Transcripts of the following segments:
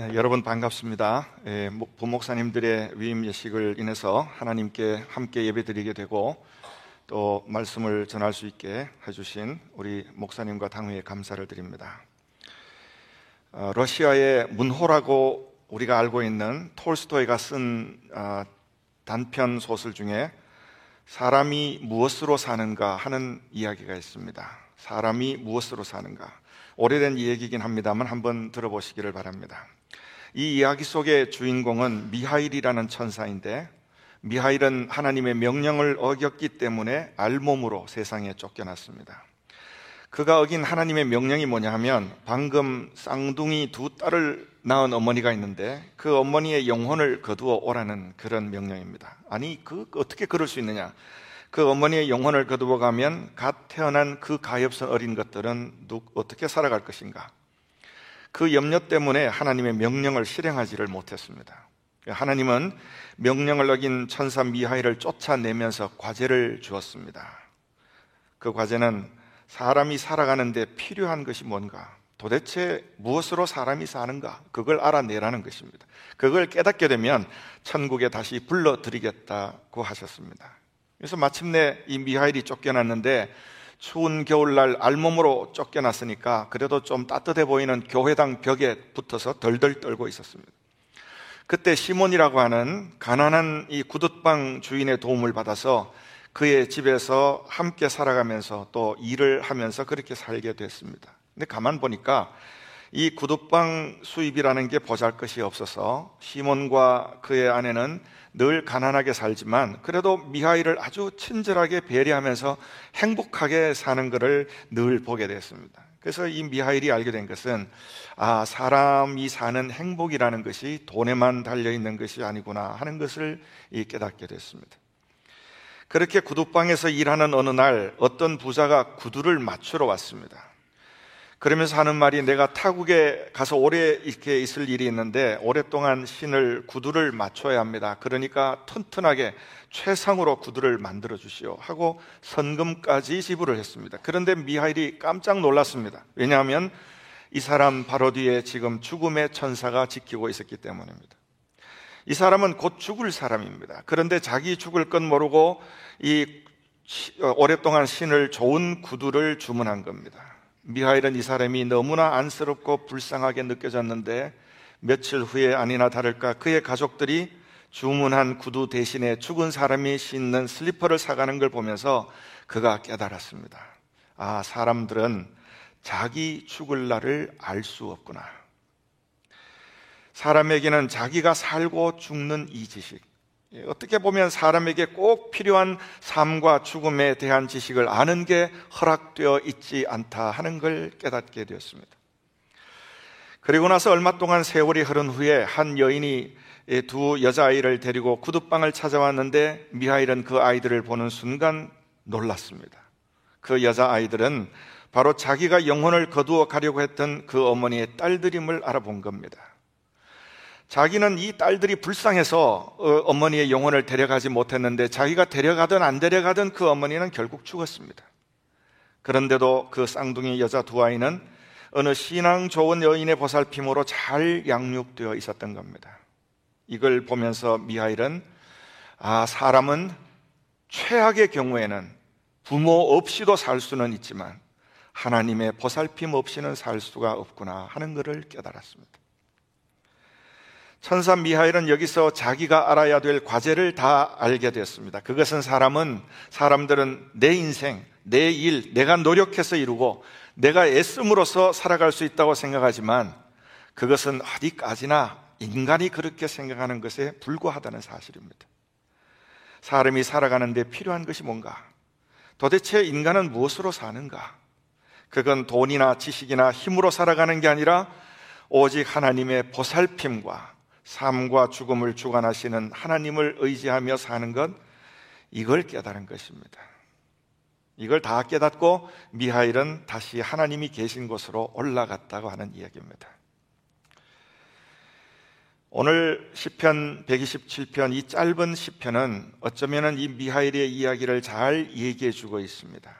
예, 여러분 반갑습니다. 예, 부목사님들의 위임 예식을 인해서 하나님께 함께 예배드리게 되고 또 말씀을 전할 수 있게 해주신 우리 목사님과 당회에 감사를 드립니다. 어, 러시아의 문호라고 우리가 알고 있는 톨스토이가 쓴 어, 단편 소설 중에 사람이 무엇으로 사는가 하는 이야기가 있습니다. 사람이 무엇으로 사는가. 오래된 얘기긴 합니다만 한번 들어보시기를 바랍니다. 이 이야기 속의 주인공은 미하일이라는 천사인데 미하일은 하나님의 명령을 어겼기 때문에 알몸으로 세상에 쫓겨났습니다. 그가 어긴 하나님의 명령이 뭐냐 하면 방금 쌍둥이 두 딸을 낳은 어머니가 있는데 그 어머니의 영혼을 거두어 오라는 그런 명령입니다. 아니, 그 어떻게 그럴 수 있느냐? 그 어머니의 영혼을 거두어 가면 갓 태어난 그 가엾은 어린 것들은 누, 어떻게 살아갈 것인가? 그 염려 때문에 하나님의 명령을 실행하지를 못했습니다. 하나님은 명령을 어긴 천사 미하일을 쫓아내면서 과제를 주었습니다. 그 과제는 사람이 살아가는데 필요한 것이 뭔가, 도대체 무엇으로 사람이 사는가, 그걸 알아내라는 것입니다. 그걸 깨닫게 되면 천국에 다시 불러드리겠다고 하셨습니다. 그래서 마침내 이 미하일이 쫓겨났는데 추운 겨울날 알몸으로 쫓겨났으니까 그래도 좀 따뜻해 보이는 교회당 벽에 붙어서 덜덜 떨고 있었습니다. 그때 시몬이라고 하는 가난한 이 구둣방 주인의 도움을 받아서 그의 집에서 함께 살아가면서 또 일을 하면서 그렇게 살게 됐습니다. 근데 가만 보니까 이 구둣방 수입이라는 게 보잘 것이 없어서 시몬과 그의 아내는 늘 가난하게 살지만 그래도 미하일을 아주 친절하게 배려하면서 행복하게 사는 것을 늘 보게 됐습니다. 그래서 이 미하일이 알게 된 것은 아, 사람이 사는 행복이라는 것이 돈에만 달려 있는 것이 아니구나 하는 것을 깨닫게 됐습니다. 그렇게 구두방에서 일하는 어느 날 어떤 부자가 구두를 맞추러 왔습니다. 그러면서 하는 말이 내가 타국에 가서 오래 이렇게 있을 일이 있는데 오랫동안 신을 구두를 맞춰야 합니다. 그러니까 튼튼하게 최상으로 구두를 만들어 주시오 하고 선금까지 지불을 했습니다. 그런데 미하일이 깜짝 놀랐습니다. 왜냐하면 이 사람 바로 뒤에 지금 죽음의 천사가 지키고 있었기 때문입니다. 이 사람은 곧 죽을 사람입니다. 그런데 자기 죽을 건 모르고 이 오랫동안 신을 좋은 구두를 주문한 겁니다. 미하일은 이 사람이 너무나 안쓰럽고 불쌍하게 느껴졌는데 며칠 후에 아니나 다를까 그의 가족들이 주문한 구두 대신에 죽은 사람이 신는 슬리퍼를 사가는 걸 보면서 그가 깨달았습니다. 아, 사람들은 자기 죽을 날을 알 수 없구나. 사람에게는 자기가 살고 죽는 이 지식, 예, 어떻게 보면 사람에게 꼭 필요한 삶과 죽음에 대한 지식을 아는 게 허락되어 있지 않다 하는 걸 깨닫게 되었습니다. 그리고 나서 얼마 동안 세월이 흐른 후에 한 여인이 두 여자아이를 데리고 구두방을 찾아왔는데 미하일은 그 아이들을 보는 순간 놀랐습니다. 그 여자아이들은 바로 자기가 영혼을 거두어 가려고 했던 그 어머니의 딸들임을 알아본 겁니다. 자기는 이 딸들이 불쌍해서 어, 어머니의 영혼을 데려가지 못했는데 자기가 데려가든 안 데려가든 그 어머니는 결국 죽었습니다. 그런데도 그 쌍둥이 여자 두 아이는 어느 신앙 좋은 여인의 보살핌으로 잘 양육되어 있었던 겁니다. 이걸 보면서 미하일은 아, 사람은 최악의 경우에는 부모 없이도 살 수는 있지만 하나님의 보살핌 없이는 살 수가 없구나 하는 것을 깨달았습니다. 천사 미하일은 여기서 자기가 알아야 될 과제를 다 알게 되었습니다. 그것은 사람은, 사람들은 내 인생, 내 일, 내가 노력해서 이루고 내가 애씀으로써 살아갈 수 있다고 생각하지만 그것은 어디까지나 인간이 그렇게 생각하는 것에 불과하다는 사실입니다. 사람이 살아가는데 필요한 것이 뭔가? 도대체 인간은 무엇으로 사는가? 그건 돈이나 지식이나 힘으로 살아가는 게 아니라 오직 하나님의 보살핌과 삶과 죽음을 주관하시는 하나님을 의지하며 사는 것, 이걸 깨달은 것입니다. 이걸 다 깨닫고 미하일은 다시 하나님이 계신 곳으로 올라갔다고 하는 이야기입니다. 오늘 시편 127편 이 짧은 시편은 어쩌면 이 미하일의 이야기를 잘 얘기해 주고 있습니다.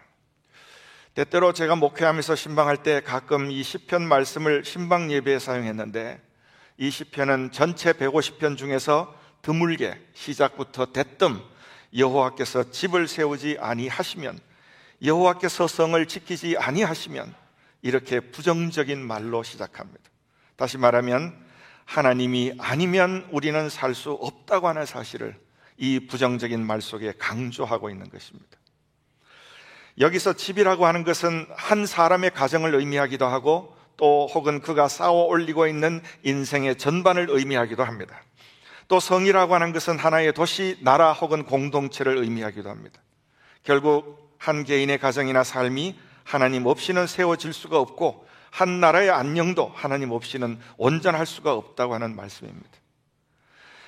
때때로 제가 목회하면서 신방할 때 가끔 이 시편 말씀을 신방 예배에 사용했는데 이 시편은 전체 150편 중에서 드물게 시작부터 대뜸 여호와께서 집을 세우지 아니하시면 여호와께서 성을 지키지 아니하시면 이렇게 부정적인 말로 시작합니다. 다시 말하면 하나님이 아니면 우리는 살 수 없다고 하는 사실을 이 부정적인 말 속에 강조하고 있는 것입니다. 여기서 집이라고 하는 것은 한 사람의 가정을 의미하기도 하고 또 혹은 그가 쌓아 올리고 있는 인생의 전반을 의미하기도 합니다. 또 성이라고 하는 것은 하나의 도시, 나라 혹은 공동체를 의미하기도 합니다. 결국 한 개인의 가정이나 삶이 하나님 없이는 세워질 수가 없고 한 나라의 안녕도 하나님 없이는 온전할 수가 없다고 하는 말씀입니다.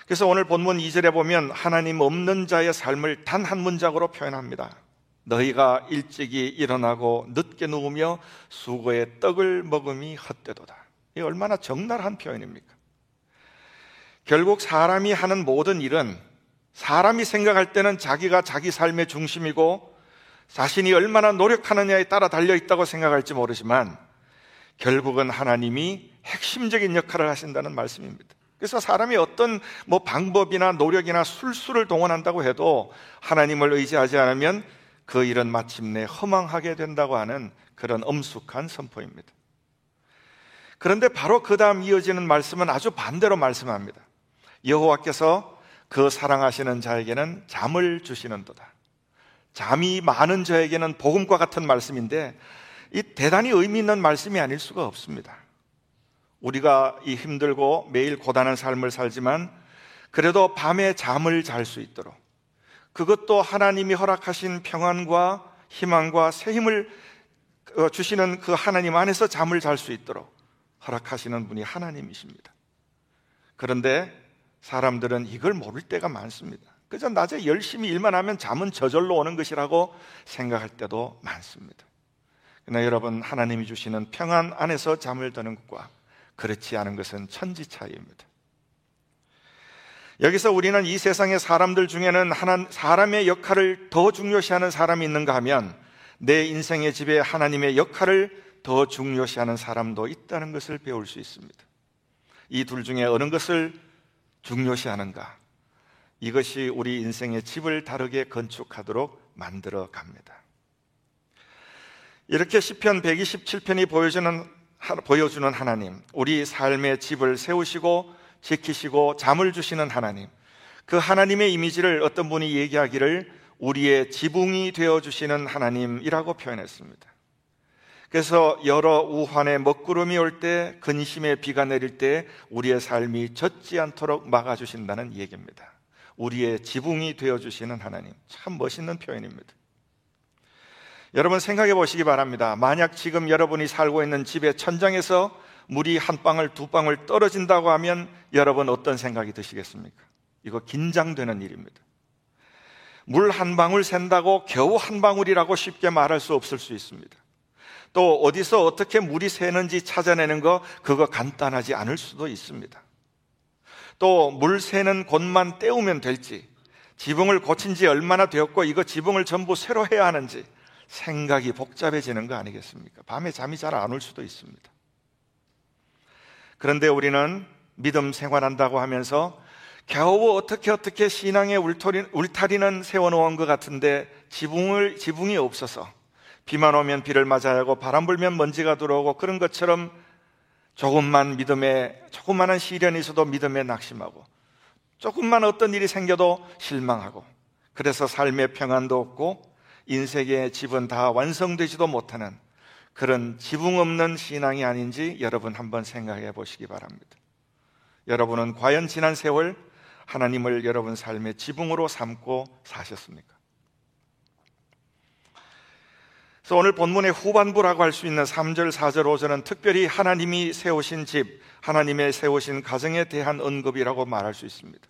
그래서 오늘 본문 2절에 보면 하나님 없는 자의 삶을 단 한 문장으로 표현합니다. 너희가 일찍이 일어나고 늦게 누우며 수고의 떡을 먹음이 헛되도다. 이 얼마나 적나라한 표현입니까? 결국 사람이 하는 모든 일은 사람이 생각할 때는 자기가 자기 삶의 중심이고 자신이 얼마나 노력하느냐에 따라 달려 있다고 생각할지 모르지만 결국은 하나님이 핵심적인 역할을 하신다는 말씀입니다. 그래서 사람이 어떤 뭐 방법이나 노력이나 술수를 동원한다고 해도 하나님을 의지하지 않으면 그 일은 마침내 허망하게 된다고 하는 그런 엄숙한 선포입니다. 그런데 바로 그 다음 이어지는 말씀은 아주 반대로 말씀합니다. 여호와께서 그 사랑하시는 자에게는 잠을 주시는도다. 잠이 많은 자에게는 복음과 같은 말씀인데 이 대단히 의미 있는 말씀이 아닐 수가 없습니다. 우리가 이 힘들고 매일 고단한 삶을 살지만 그래도 밤에 잠을 잘 수 있도록 그것도 하나님이 허락하신 평안과 희망과 새 힘을 어, 주시는 그 하나님 안에서 잠을 잘 수 있도록 허락하시는 분이 하나님이십니다. 그런데 사람들은 이걸 모를 때가 많습니다. 그저 낮에 열심히 일만 하면 잠은 저절로 오는 것이라고 생각할 때도 많습니다. 그러나 여러분, 하나님이 주시는 평안 안에서 잠을 드는 것과 그렇지 않은 것은 천지 차이입니다. 여기서 우리는 이 세상의 사람들 중에는 하나, 사람의 역할을 더 중요시하는 사람이 있는가 하면 내 인생의 집에 하나님의 역할을 더 중요시하는 사람도 있다는 것을 배울 수 있습니다. 이 둘 중에 어느 것을 중요시하는가? 이것이 우리 인생의 집을 다르게 건축하도록 만들어 갑니다. 이렇게 시편 127편이 보여주는 보여주는 하나님, 우리 삶의 집을 세우시고 지키시고 잠을 주시는 하나님. 그 하나님의 이미지를 어떤 분이 얘기하기를 우리의 지붕이 되어 주시는 하나님이라고 표현했습니다. 그래서 여러 우환의 먹구름이 올 때, 근심의 비가 내릴 때 우리의 삶이 젖지 않도록 막아 주신다는 얘기입니다. 우리의 지붕이 되어 주시는 하나님. 참 멋있는 표현입니다. 여러분 생각해 보시기 바랍니다. 만약 지금 여러분이 살고 있는 집의 천장에서 물이 한 방울 두 방울 떨어진다고 하면 여러분 어떤 생각이 드시겠습니까? 이거 긴장되는 일입니다. 물 한 방울 샌다고 겨우 한 방울이라고 쉽게 말할 수 없을 수 있습니다. 또 어디서 어떻게 물이 새는지 찾아내는 거 그거 간단하지 않을 수도 있습니다. 또 물 새는 곳만 떼우면 될지 지붕을 고친 지 얼마나 되었고 이거 지붕을 전부 새로 해야 하는지 생각이 복잡해지는 거 아니겠습니까? 밤에 잠이 잘 안 올 수도 있습니다. 그런데 우리는 믿음 생활한다고 하면서 겨우 어떻게 어떻게 신앙의 울타리, 울타리는 세워놓은 것 같은데 지붕을, 지붕이 없어서 비만 오면 비를 맞아야 하고 바람 불면 먼지가 들어오고 그런 것처럼 조금만 믿음에, 조금만한 시련이 있어도 믿음에 낙심하고 조금만 어떤 일이 생겨도 실망하고 그래서 삶의 평안도 없고 인생의 집은 다 완성되지도 못하는 그런 지붕 없는 신앙이 아닌지 여러분 한번 생각해 보시기 바랍니다. 여러분은 과연 지난 세월 하나님을 여러분 삶의 지붕으로 삼고 사셨습니까? 그래서 오늘 본문의 후반부라고 할 수 있는 3절, 4절, 5절은 특별히 하나님이 세우신 집, 하나님의 세우신 가정에 대한 언급이라고 말할 수 있습니다.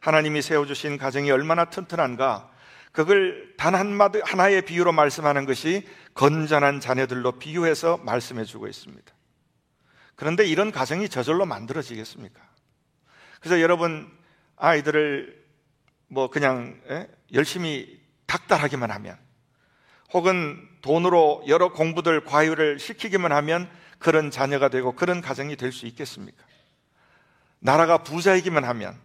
하나님이 세워주신 가정이 얼마나 튼튼한가, 그걸 단 하나의 비유로 말씀하는 것이 건전한 자녀들로 비유해서 말씀해 주고 있습니다. 그런데 이런 가정이 저절로 만들어지겠습니까? 그래서 여러분 아이들을 뭐 그냥 예? 열심히 닥달하기만 하면 혹은 돈으로 여러 공부들 과외를 시키기만 하면 그런 자녀가 되고 그런 가정이 될 수 있겠습니까? 나라가 부자이기만 하면,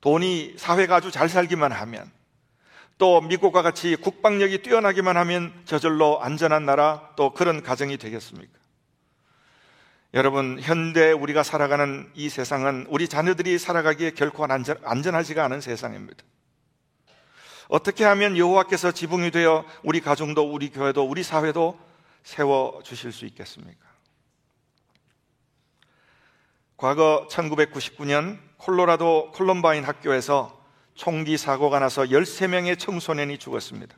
돈이 사회가 아주 잘 살기만 하면, 또 미국과 같이 국방력이 뛰어나기만 하면 저절로 안전한 나라 또 그런 가정이 되겠습니까? 여러분, 현대 우리가 살아가는 이 세상은 우리 자녀들이 살아가기에 결코 안전, 안전하지가 않은 세상입니다. 어떻게 하면 여호와께서 지붕이 되어 우리 가정도 우리 교회도 우리 사회도 세워 주실 수 있겠습니까? 과거 1999년 콜로라도 콜럼바인 학교에서 총기 사고가 나서 13명의 청소년이 죽었습니다.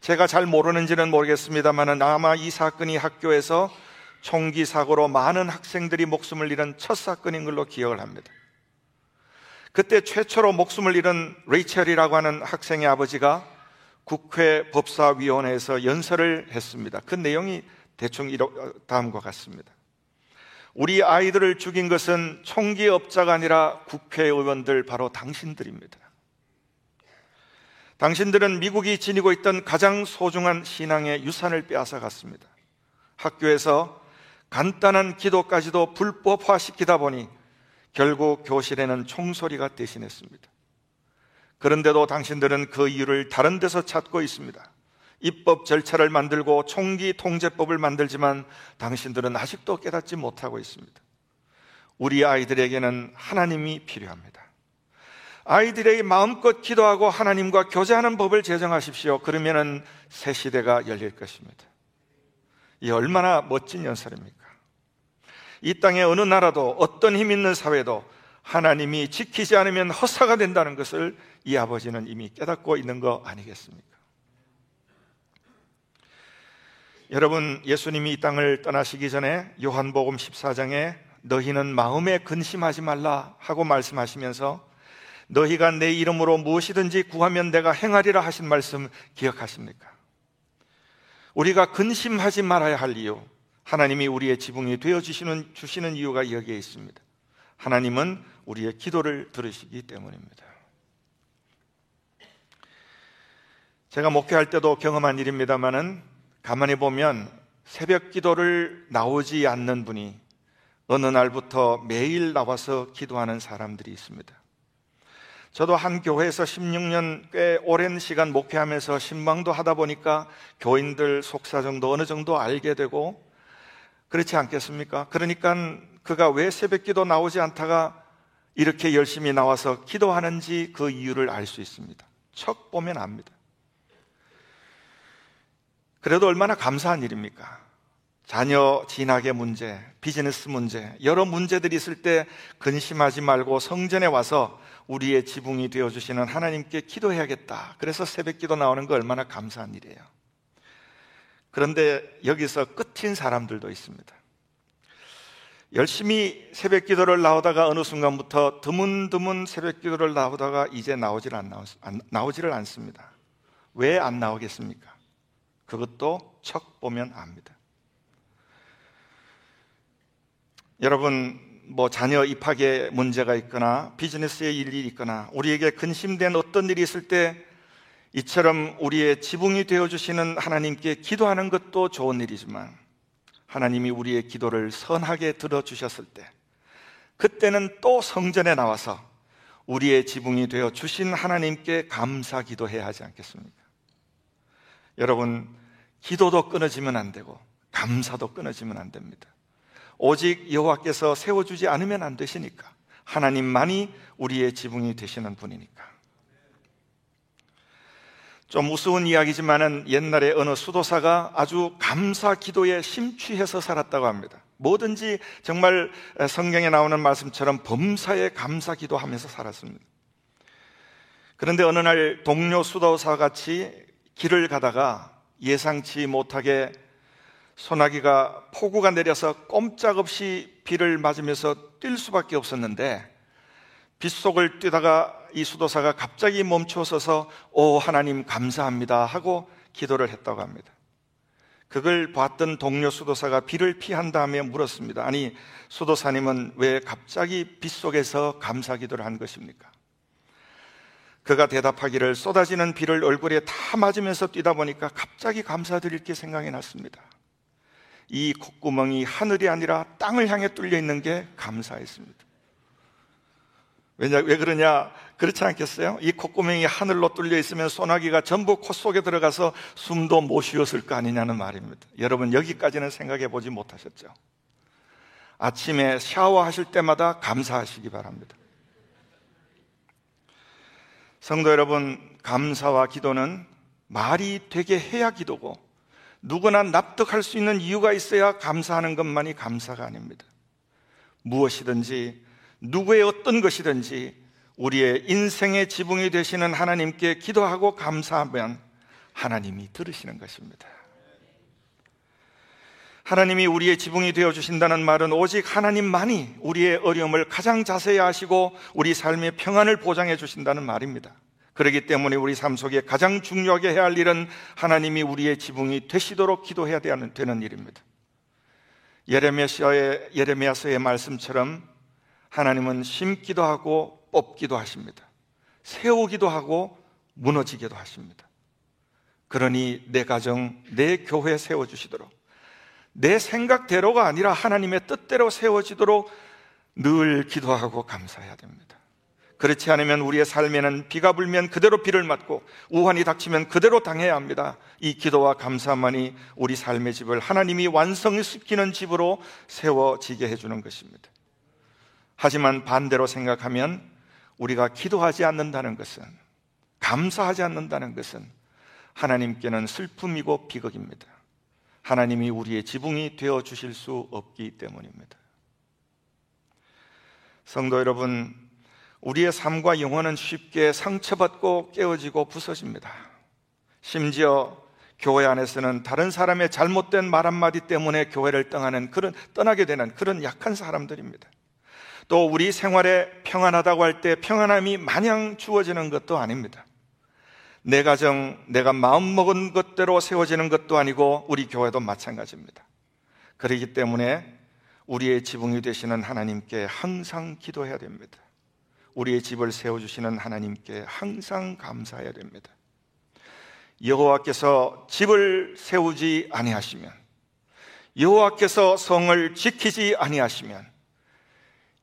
제가 잘 모르는지는 모르겠습니다만 아마 이 사건이 학교에서 총기 사고로 많은 학생들이 목숨을 잃은 첫 사건인 걸로 기억을 합니다. 그때 최초로 목숨을 잃은 레이첼이라고 하는 학생의 아버지가 국회 법사위원회에서 연설을 했습니다. 그 내용이 대충 다음과 같습니다. 우리 아이들을 죽인 것은 총기업자가 아니라 국회의원들 바로 당신들입니다. 당신들은 미국이 지니고 있던 가장 소중한 신앙의 유산을 빼앗아 갔습니다. 학교에서 간단한 기도까지도 불법화시키다 보니 결국 교실에는 총소리가 대신했습니다. 그런데도 당신들은 그 이유를 다른 데서 찾고 있습니다. 입법 절차를 만들고 총기 통제법을 만들지만 당신들은 아직도 깨닫지 못하고 있습니다. 우리 아이들에게는 하나님이 필요합니다. 아이들에게 마음껏 기도하고 하나님과 교제하는 법을 제정하십시오. 그러면은 새 시대가 열릴 것입니다. 이 얼마나 멋진 연설입니까? 이 땅의 어느 나라도 어떤 힘 있는 사회도 하나님이 지키지 않으면 허사가 된다는 것을 이 아버지는 이미 깨닫고 있는 거 아니겠습니까? 여러분, 예수님이 이 땅을 떠나시기 전에 요한복음 14장에 너희는 마음에 근심하지 말라 하고 말씀하시면서 너희가 내 이름으로 무엇이든지 구하면 내가 행하리라 하신 말씀 기억하십니까? 우리가 근심하지 말아야 할 이유, 하나님이 우리의 지붕이 되어 주시는 주시는 이유가 여기에 있습니다. 하나님은 우리의 기도를 들으시기 때문입니다. 제가 목회할 때도 경험한 일입니다만은 가만히 보면 새벽 기도를 나오지 않는 분이 어느 날부터 매일 나와서 기도하는 사람들이 있습니다. 저도 한 교회에서 16년 꽤 오랜 시간 목회하면서 신방도 하다 보니까 교인들 속사정도 어느 정도 알게 되고 그렇지 않겠습니까? 그러니까 그가 왜 새벽 기도 나오지 않다가 이렇게 열심히 나와서 기도하는지 그 이유를 알 수 있습니다. 척 보면 압니다. 그래도 얼마나 감사한 일입니까? 자녀 진학의 문제, 비즈니스 문제, 여러 문제들이 있을 때 근심하지 말고 성전에 와서 우리의 지붕이 되어주시는 하나님께 기도해야겠다. 그래서 새벽 기도 나오는 거 얼마나 감사한 일이에요. 그런데 여기서 끝인 사람들도 있습니다. 열심히 새벽 기도를 나오다가 어느 순간부터 드문드문 새벽 기도를 나오다가 이제 나오질 안 나오지를 않습니다. 왜 안 나오겠습니까? 그것도 척 보면 압니다. 여러분, 뭐 자녀 입학에 문제가 있거나 비즈니스에 일이 있거나 우리에게 근심된 어떤 일이 있을 때 이처럼 우리의 지붕이 되어 주시는 하나님께 기도하는 것도 좋은 일이지만 하나님이 우리의 기도를 선하게 들어 주셨을 때 그때는 또 성전에 나와서 우리의 지붕이 되어 주신 하나님께 감사 기도해야 하지 않겠습니까? 여러분, 기도도 끊어지면 안 되고 감사도 끊어지면 안 됩니다. 오직 여호와께서 세워 주지 않으면 안 되시니까 하나님만이 우리의 지붕이 되시는 분이니까. 좀 우스운 이야기지만은 옛날에 어느 수도사가 아주 감사 기도에 심취해서 살았다고 합니다. 뭐든지 정말 성경에 나오는 말씀처럼 범사에 감사 기도하면서 살았습니다. 그런데 어느 날 동료 수도사 같이 길을 가다가 예상치 못하게 소나기가 폭우가 내려서 꼼짝없이 비를 맞으면서 뛸 수밖에 없었는데 빗속을 뛰다가 이 수도사가 갑자기 멈춰서서 오 하나님 감사합니다 하고 기도를 했다고 합니다. 그걸 봤던 동료 수도사가 비를 피한 다음에 물었습니다. 아니 수도사님은 왜 갑자기 빗속에서 감사 기도를 한 것입니까? 그가 대답하기를 쏟아지는 비를 얼굴에 다 맞으면서 뛰다 보니까 갑자기 감사드릴 게 생각이 났습니다. 이 콧구멍이 하늘이 아니라 땅을 향해 뚫려 있는 게 감사했습니다. 왜냐, 왜 그러냐? 그렇지 않겠어요? 이 콧구멍이 하늘로 뚫려 있으면 소나기가 전부 코 속에 들어가서 숨도 못 쉬었을 거 아니냐는 말입니다. 여러분, 여기까지는 생각해 보지 못하셨죠? 아침에 샤워하실 때마다 감사하시기 바랍니다. 성도 여러분, 감사와 기도는 말이 되게 해야 기도고 누구나 납득할 수 있는 이유가 있어야 감사하는 것만이 감사가 아닙니다. 무엇이든지 누구의 어떤 것이든지 우리의 인생의 지붕이 되시는 하나님께 기도하고 감사하면 하나님이 들으시는 것입니다. 하나님이 우리의 지붕이 되어 주신다는 말은 오직 하나님만이 우리의 어려움을 가장 자세히 아시고 우리 삶의 평안을 보장해 주신다는 말입니다. 그렇기 때문에 우리 삶 속에 가장 중요하게 해야 할 일은 하나님이 우리의 지붕이 되시도록 기도해야 되는 일입니다. 예레미야서의, 예레미야서의 말씀처럼 하나님은 심기도 하고 뽑기도 하십니다. 세우기도 하고 무너지기도 하십니다. 그러니 내 가정, 내 교회 세워주시도록 내 생각대로가 아니라 하나님의 뜻대로 세워지도록 늘 기도하고 감사해야 됩니다. 그렇지 않으면 우리의 삶에는 비가 불면 그대로 비를 맞고 우환이 닥치면 그대로 당해야 합니다. 이 기도와 감사만이 우리 삶의 집을 하나님이 완성시키는 집으로 세워지게 해주는 것입니다. 하지만 반대로 생각하면 우리가 기도하지 않는다는 것은 감사하지 않는다는 것은 하나님께는 슬픔이고 비극입니다. 하나님이 우리의 지붕이 되어 주실 수 없기 때문입니다. 성도 여러분, 우리의 삶과 영혼은 쉽게 상처받고 깨어지고 부서집니다. 심지어 교회 안에서는 다른 사람의 잘못된 말 한마디 때문에 교회를 떠나는 그런, 떠나게 되는 그런 약한 사람들입니다. 또 우리 생활에 평안하다고 할 때 평안함이 마냥 주어지는 것도 아닙니다. 내 가정, 내가 마음먹은 것대로 세워지는 것도 아니고 우리 교회도 마찬가지입니다. 그렇기 때문에 우리의 지붕이 되시는 하나님께 항상 기도해야 됩니다. 우리의 집을 세워주시는 하나님께 항상 감사해야 됩니다. 여호와께서 집을 세우지 아니하시면 여호와께서 성을 지키지 아니하시면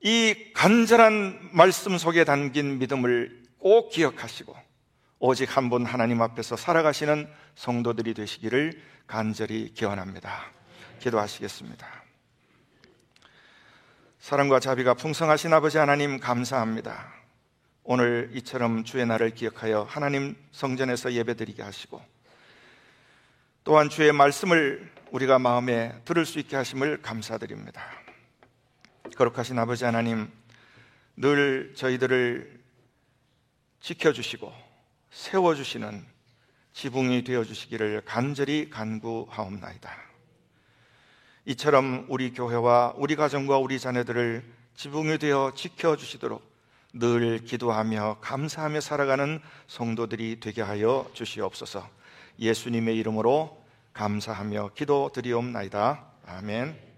이 간절한 말씀 속에 담긴 믿음을 꼭 기억하시고 오직 한 분 하나님 앞에서 살아가시는 성도들이 되시기를 간절히 기원합니다. 기도하시겠습니다. 사랑과 자비가 풍성하신 아버지 하나님 감사합니다. 오늘 이처럼 주의 날을 기억하여 하나님 성전에서 예배드리게 하시고 또한 주의 말씀을 우리가 마음에 들을 수 있게 하심을 감사드립니다. 거룩하신 아버지 하나님 늘 저희들을 지켜주시고 세워주시는 지붕이 되어주시기를 간절히 간구하옵나이다. 이처럼 우리 교회와 우리 가정과 우리 자녀들을 지붕이 되어 지켜주시도록 늘 기도하며 감사하며 살아가는 성도들이 되게 하여 주시옵소서. 예수님의 이름으로 감사하며 기도드리옵나이다. 아멘.